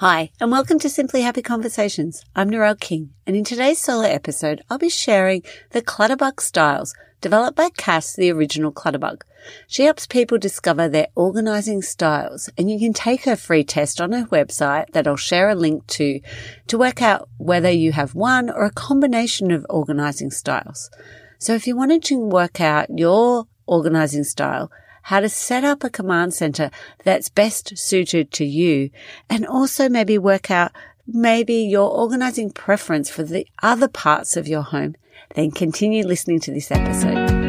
Hi, and welcome to Simply Happy Conversations. I'm Narelle King, and in today's solo episode, I'll be sharing the Clutterbug styles developed by Cass, the original Clutterbug. She helps people discover their organizing styles, and you can take her free test on her website that I'll share a link to to work out whether you have one or a combination of organizing styles. So if you wanted to work out your organizing style, how to set up a command center that's best suited to you and also maybe work out maybe your organizing preference for the other parts of your home, then continue listening to this episode.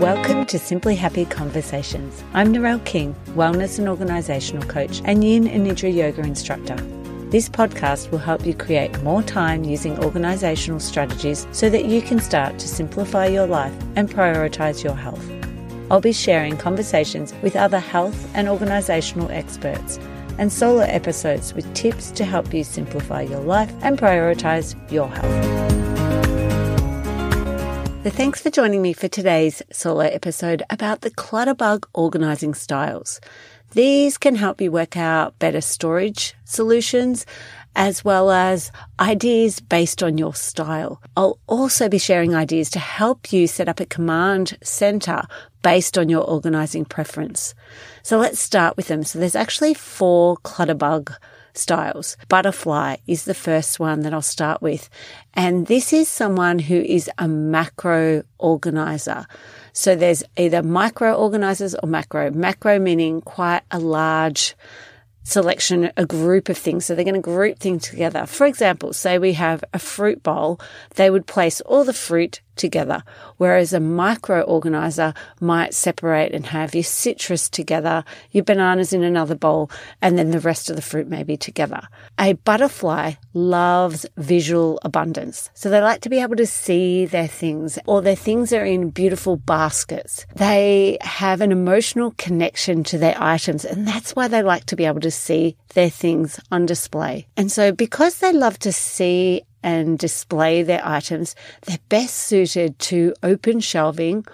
Welcome to Simply Happy Conversations. I'm Narelle King, wellness and organizational coach and yin and nidra yoga instructor. This podcast will help you create more time using organizational strategies so that you can start to simplify your life and prioritize your health. I'll be sharing conversations with other health and organizational experts and solo episodes with tips to help you simplify your life and prioritize your health. So thanks for joining me for today's solo episode about the Clutterbug organizing styles. These can help you work out better storage solutions as well as ideas based on your style. I'll also be sharing ideas to help you set up a command center based on your organizing preference. So let's start with them. So there's actually four Clutterbug styles. Butterfly is the first one that I'll start with. And this is someone who is a macro organizer. So there's either micro organizers or macro. Macro meaning quite a large selection, a group of things. So they're going to group things together. For example, say we have a fruit bowl, they would place all the fruit together, whereas a micro organizer might separate and have your citrus together, your bananas in another bowl, and then the rest of the fruit maybe together. A butterfly loves visual abundance. So they like to be able to see their things or their things are in beautiful baskets. They have an emotional connection to their items and that's why they like to be able to see their things on display. And so because they love to see and display their items, they're best suited to open shelving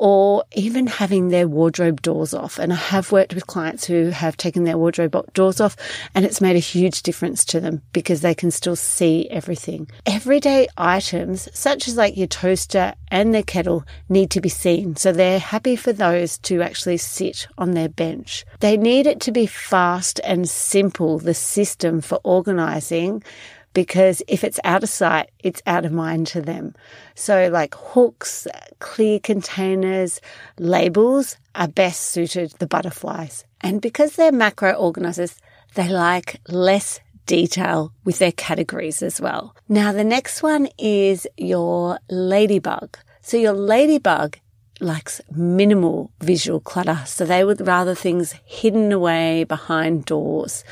or even having their wardrobe doors off. And I have worked with clients who have taken their wardrobe doors off and it's made a huge difference to them because they can still see everything. Everyday items, such as like your toaster and their kettle, need to be seen. So they're happy for those to actually sit on their bench. They need it to be fast and simple, the system for organizing because if it's out of sight, it's out of mind to them. So like hooks, clear containers, labels are best suited the butterflies. And because they're macro organizers, they like less detail with their categories as well. Now the next one is your ladybug. So your ladybug likes minimal visual clutter. So they would rather things hidden away behind doors.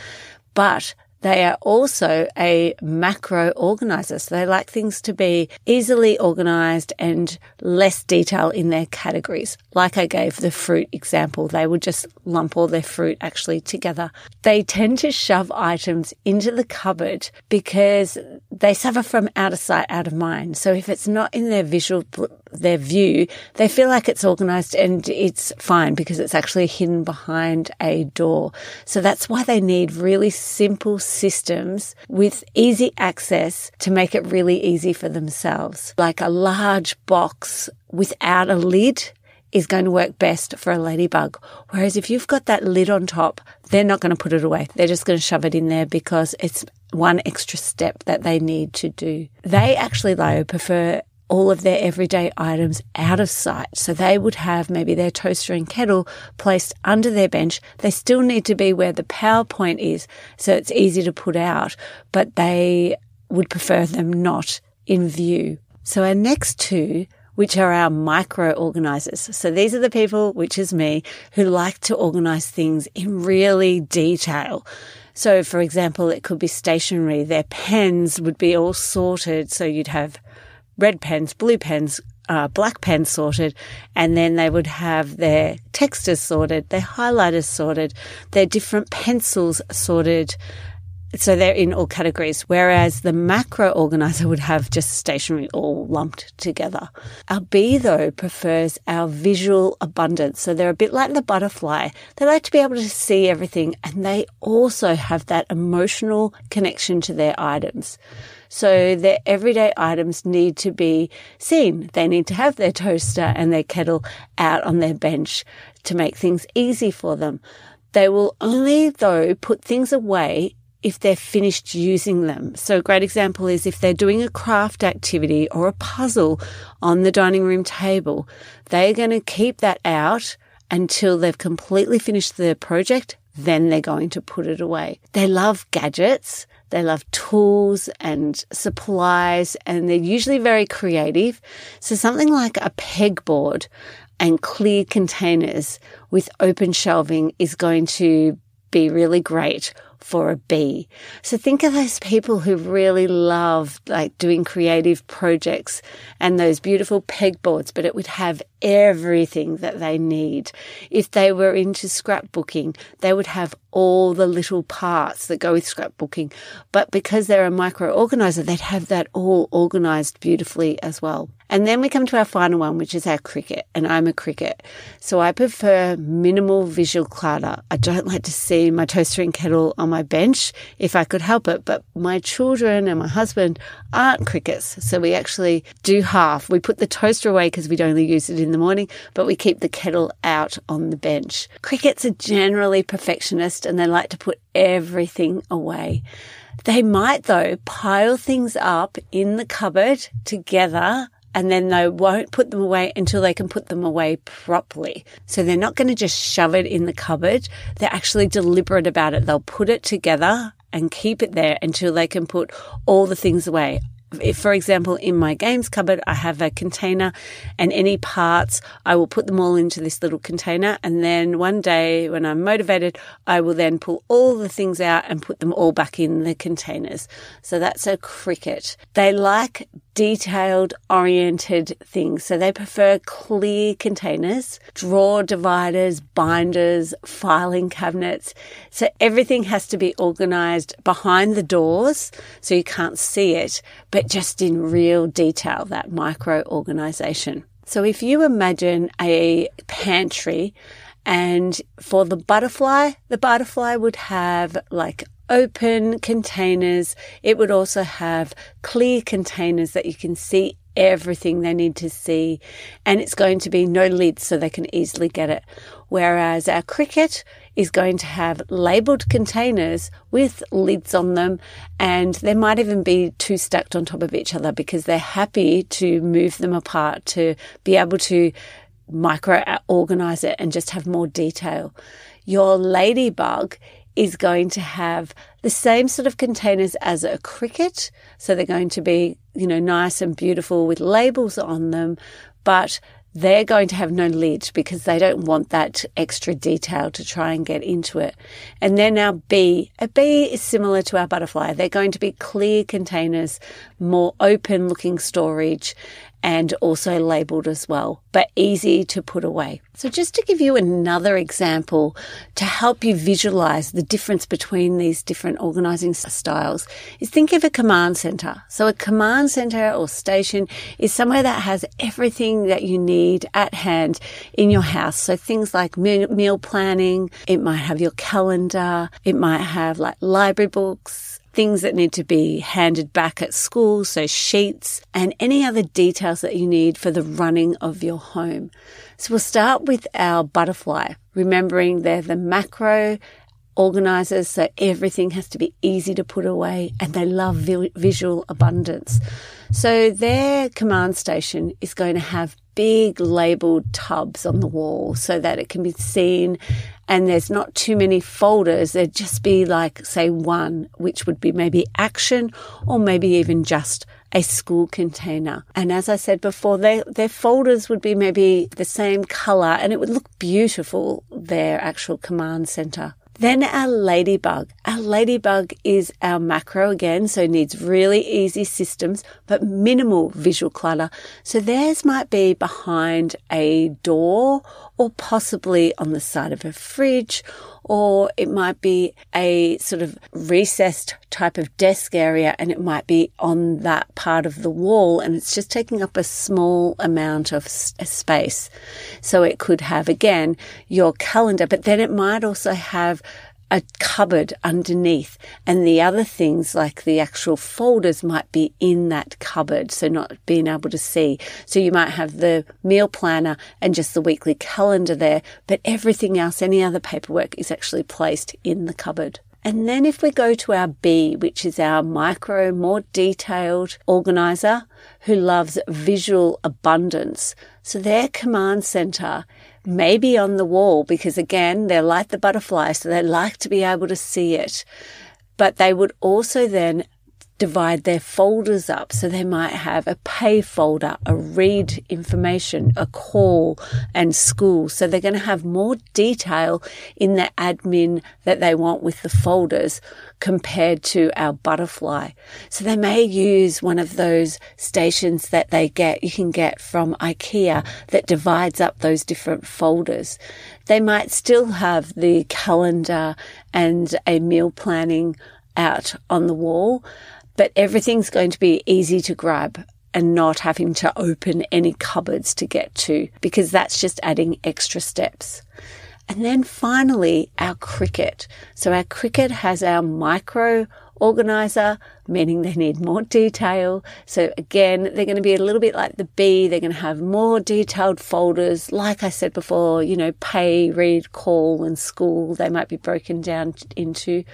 But they are also a macro organizer. So they like things to be easily organized and less detail in their categories. Like I gave the fruit example, they would just lump all their fruit actually together. They tend to shove items into the cupboard because they suffer from out of sight, out of mind. So if it's not in their visual, their view, they feel like it's organized and it's fine because it's actually hidden behind a door. So that's why they need really simple systems with easy access to make it really easy for themselves. Like a large box without a lid is going to work best for a ladybug. Whereas if you've got that lid on top, they're not going to put it away. They're just going to shove it in there because it's one extra step that they need to do. They actually though prefer all of their everyday items out of sight. So they would have maybe their toaster and kettle placed under their bench. They still need to be where the power point is. So it's easy to put out, but they would prefer them not in view. So our next two which are our micro organizers. So these are the people, which is me, who like to organize things in really detail. So for example, it could be stationery. Their pens would be all sorted. So you'd have red pens, blue pens, uh, black pens sorted, and then they would have their texters sorted, their highlighters sorted, their different pencils sorted, So they're in all categories, whereas the macro organizer would have just stationery all lumped together. Our bee, though, prefers our visual abundance. So they're a bit like the butterfly. They like to be able to see everything and they also have that emotional connection to their items. So their everyday items need to be seen. They need to have their toaster and their kettle out on their bench to make things easy for them. They will only, though, put things away if they're finished using them. So a great example is if they're doing a craft activity or a puzzle on the dining room table, they're going to keep that out until they've completely finished the project. Then they're going to put it away. They love gadgets. They love tools and supplies and they're usually very creative. So something like a pegboard and clear containers with open shelving is going to be really great for a bee. So think of those people who really love like doing creative projects and those beautiful pegboards, but it would have everything that they need. If they were into scrapbooking, they would have all the little parts that go with scrapbooking. But because they're a micro organizer, they'd have that all organized beautifully as well. And then we come to our final one, which is our cricket. And I'm a cricket. So I prefer minimal visual clutter. I don't like to see my toaster and kettle on my bench if I could help it. But my children and my husband aren't crickets. So we actually do half. We put the toaster away because we'd only use it in the morning, but we keep the kettle out on the bench. Crickets are generally perfectionist and they like to put everything away. They might though pile things up in the cupboard together and then they won't put them away until they can put them away properly. So they're not going to just shove it in the cupboard. They're actually deliberate about it. They'll put it together and keep it there until they can put all the things away if, for example, in my games cupboard, I have a container and any parts, I will put them all into this little container. And then one day when I'm motivated, I will then pull all the things out and put them all back in the containers. So that's a cricket. They like detailed oriented things. So they prefer clear containers, drawer dividers, binders, filing cabinets. So everything has to be organized behind the doors so you can't see it, but just in real detail, that micro organization. So if you imagine a pantry and for the butterfly, the butterfly would have like open containers. It would also have clear containers that you can see everything they need to see. And it's going to be no lids so they can easily get it. Whereas our cricket is going to have labeled containers with lids on them. And they might even be two stacked on top of each other because they're happy to move them apart to be able to micro organize it and just have more detail. Your ladybug is going to have the same sort of containers as a cricket. So they're going to be, you know, nice and beautiful with labels on them, but they're going to have no lid because they don't want that extra detail to try and get into it. And then our bee, a bee is similar to our butterfly. They're going to be clear containers, more open looking storage, and also labeled as well, but easy to put away. So just to give you another example to help you visualize the difference between these different organizing styles is think of a command center. So a command center or station is somewhere that has everything that you need at hand in your house. So things like meal planning, it might have your calendar, it might have like library books, things that need to be handed back at school, so sheets, and any other details that you need for the running of your home. So we'll start with our butterfly, remembering they're the macro organizers, so everything has to be easy to put away, and they love vi- visual abundance. So their command station is going to have big labeled tubs on the wall so that it can be seen and there's not too many folders. There'd just be like, say, one, which would be maybe action or maybe even just a school container. And as I said before, their, their folders would be maybe the same color and it would look beautiful, their actual command center. Then our ladybug. Our ladybug is our macro again, so needs really easy systems, but minimal visual clutter. So theirs might be behind a door or possibly on the side of a fridge, or it might be a sort of recessed type of desk area and it might be on that part of the wall and it's just taking up a small amount of space. So it could have again your calendar, but then it might also have a cupboard underneath and the other things like the actual folders might be in that cupboard. So not being able to see. So you might have the meal planner and just the weekly calendar there, but everything else, any other paperwork is actually placed in the cupboard. And then if we go to our bee, which is our micro, more detailed organizer who loves visual abundance. So their command center may be on the wall because again, they're like the butterfly. So they like to be able to see it, but they would also then divide their folders up. So they might have a pay folder, a read information, a call and school. So they're going to have more detail in the admin that they want with the folders compared to our butterfly. So they may use one of those stations that they get, you can get from IKEA that divides up those different folders. They might still have the calendar and a meal planning out on the wall, but everything's going to be easy to grab and not having to open any cupboards to get to because that's just adding extra steps. And then finally, our cricket. So our cricket has our micro organizer, meaning they need more detail. So again, they're going to be a little bit like the bee. They're going to have more detailed folders. Like I said before, you know, pay, read, call and school. They might be broken down into,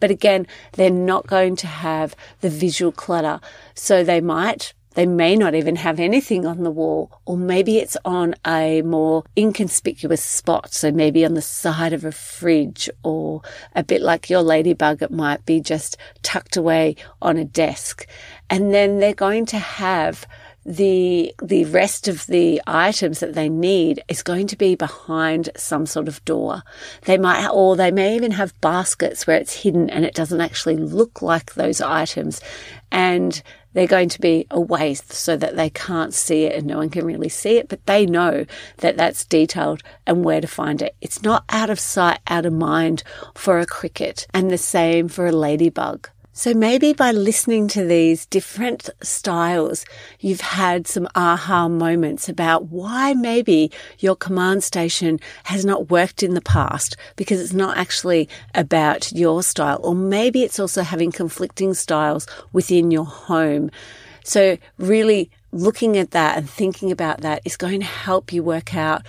but again, they're not going to have the visual clutter. So they might they may not even have anything on the wall, or maybe it's on a more inconspicuous spot. So maybe on the side of a fridge, or a bit like your ladybug, it might be just tucked away on a desk. And then they're going to have the the rest of the items that they need is going to be behind some sort of door. They might or they may even have baskets where it's hidden and it doesn't actually look like those items and they're going to be away so that they can't see it and no one can really see it, but they know that that's detailed and where to find it. It's not out of sight, out of mind for a cricket and the same for a ladybug. So maybe by listening to these different styles, you've had some aha moments about why maybe your command station has not worked in the past because it's not actually about your style. Or maybe it's also having conflicting styles within your home. So really looking at that and thinking about that is going to help you work out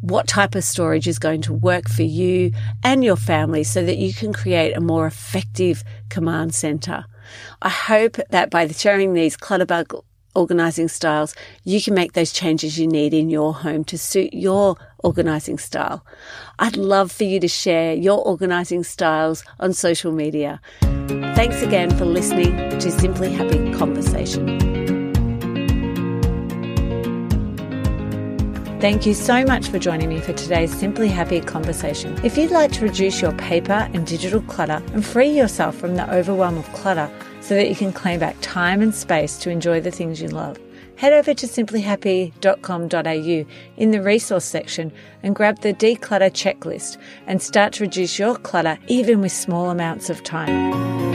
what type of storage is going to work for you and your family so that you can create a more effective command center. I hope that by sharing these Clutterbug organizing styles, you can make those changes you need in your home to suit your organizing style. I'd love for you to share your organizing styles on social media. Thanks again for listening to Simply Happy Conversation. Thank you so much for joining me for today's Simply Happy conversation. If you'd like to reduce your paper and digital clutter and free yourself from the overwhelm of clutter so that you can claim back time and space to enjoy the things you love, head over to simplyhappy.com.au in the resource section and grab the declutter checklist and start to reduce your clutter even with small amounts of time.